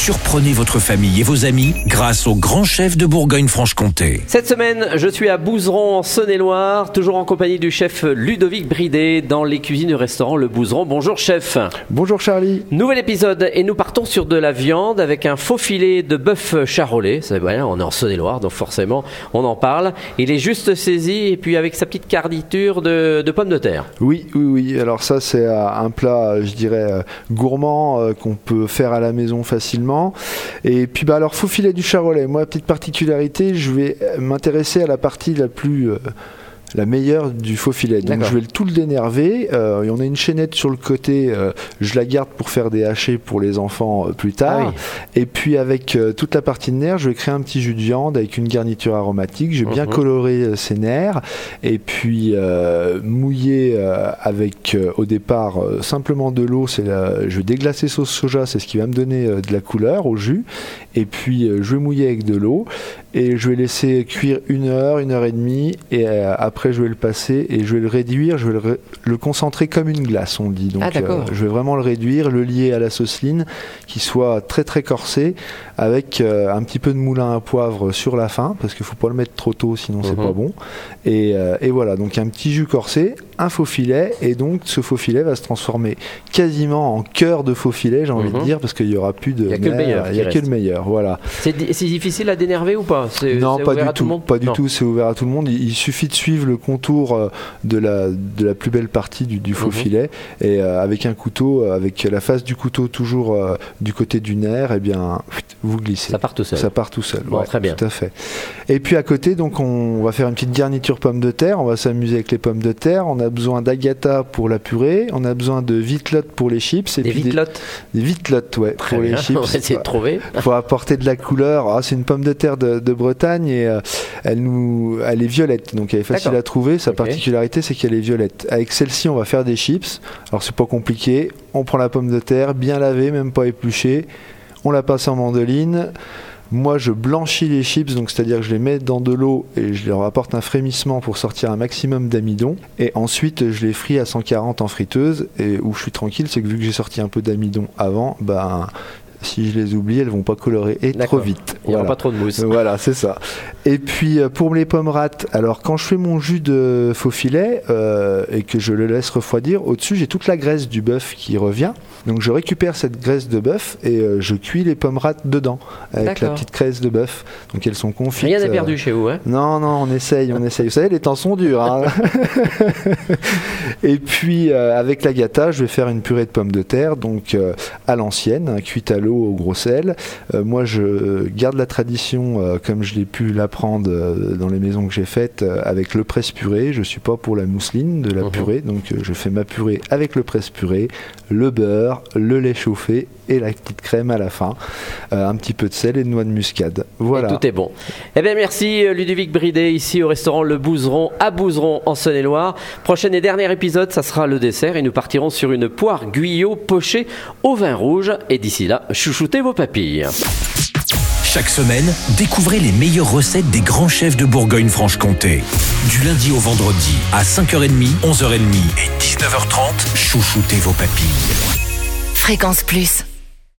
Surprenez votre famille et vos amis grâce au grand chef de Bourgogne-Franche-Comté. Cette semaine, je suis à Bouzeron, en Saône-et-Loire, toujours en compagnie du chef Ludovic Bridet dans les cuisines du restaurant Le Bouzeron. Bonjour chef. Bonjour Charlie. Nouvel épisode et nous partons sur de la viande avec un faux filet de bœuf charolais. Bien, on est en Saône-et-Loire, donc forcément on en parle. Il est juste saisi et puis avec sa petite garniture de, de pommes de terre. Oui, oui, oui. Alors ça c'est euh, un plat, je dirais, euh, gourmand euh, qu'on peut faire à la maison facilement et puis bah alors faux filet du charolais. Moi, petite particularité, je vais m'intéresser à la partie la plus euh, la meilleure du faux filet. Donc je vais tout le dénerver. Euh, et on a une chaînette sur le côté. Euh, je la garde pour faire des hachés pour les enfants euh, plus tard. Ah et puis avec toute la partie de nerfs, je vais créer un petit jus de viande avec une garniture aromatique. Je vais bien mhm. colorer ces nerfs et puis mouiller avec au départ simplement de l'eau. C'est je vais déglacer sauce soja, c'est ce qui va me donner de la couleur au jus. Et puis je vais mouiller avec de l'eau et je vais laisser cuire une heure, une heure et demie. Et après après je vais le passer et je vais le réduire, je vais le, concentrer comme une glace, on dit. Donc ah, euh, je vais vraiment le réduire, le lier à la sauceline, qui soit très très corsé, avec euh, un petit peu de moulin à poivre sur la fin, parce qu'il faut pas le mettre trop tôt, sinon c'est pas mhm. bon. Et, euh, et, voilà, donc un petit jus corsé, un faux filet, et donc ce faux filet va se transformer quasiment en cœur de faux filet, j'ai envie de mhm. dire, parce qu'il y aura plus de. Il n'y a que le meilleur. Il y a que le meilleur, voilà. C'est difficile à dénerver ou pas? Non, pas du tout. Pas du tout. C'est ouvert à tout le monde. Il, suffit de suivre le contour euh, de la, de la plus belle partie du, faux mhm. filet et euh, avec un couteau, euh, avec la face du couteau toujours du côté du nerf, et eh bien vous glissez. Ça part tout seul. Ça part tout seul. très bien. Tout à fait. Et puis à côté, donc on va faire une petite garniture pommes de terre. On va s'amuser avec les pommes de terre. On a besoin d'agata pour la purée. On a besoin de vitlotte pour les chips. Et des vitlottes. Des, vitlottes, ouais, pour les chips. On va essayer de trouver. Pour apporter de la couleur. Ah, c'est une pomme de terre de, Bretagne et elle nous, elle est violette, donc elle est facile à trouver. Sa particularité, c'est qu'elle est violette. Avec celle-ci, on va faire des chips. Alors c'est pas compliqué. On prend la pomme de terre, bien lavée, même pas épluchée. On la passe en mandoline. Moi, je blanchis les chips, donc c'est-à-dire que je les mets dans de l'eau et je leur apporte un frémissement pour sortir un maximum d'amidon. Et ensuite, je les fris à 140 en friteuse. Et où je suis tranquille, c'est que vu que j'ai sorti un peu d'amidon avant, ben si je les oublie, elles vont pas colorer et trop vite. Il n'y aura pas trop de mousse. Voilà, c'est ça. Et puis euh, pour les pommes rates, alors quand je fais mon jus de faux filet euh, et que je le laisse refroidir, au-dessus j'ai toute la graisse du bœuf qui revient. Donc je récupère cette graisse de bœuf et euh, je cuis les pommes rates dedans avec la petite graisse de bœuf. Donc elles sont confites. Rien n'est perdu chez vous, hein Non, non, on essaye, on essaye. Vous savez, les temps sont durs. Hein et puis avec la gâta, je vais faire une purée de pommes de terre, donc à l'ancienne, hein, cuite à l'eau au gros sel. moi, je garde la tradition comme je l'ai pu l'apprendre euh, dans les maisons que j'ai faites euh, avec le presse purée. Je suis pas pour la mousseline de la mhm. purée, donc euh, je fais ma purée avec le presse purée, le beurre, le lait chauffé et la petite crème à la fin. un petit peu de sel et de noix de muscade. Voilà. tout est bon. Eh bien, merci Ludovic Bridet ici au restaurant Le Bouzeron à Bouzeron en Saône-et-Loire. Prochain et dernier épisode, ça sera le dessert et nous partirons sur une poire guyot pochée au vin rouge. Et d'ici là, chouchoutez vos papilles. Chaque semaine, découvrez les meilleures recettes des grands chefs de Bourgogne-Franche-Comté. Du lundi au vendredi, à 5h30, 11h30 et 19h30, chouchoutez vos papilles. Fréquence Plus.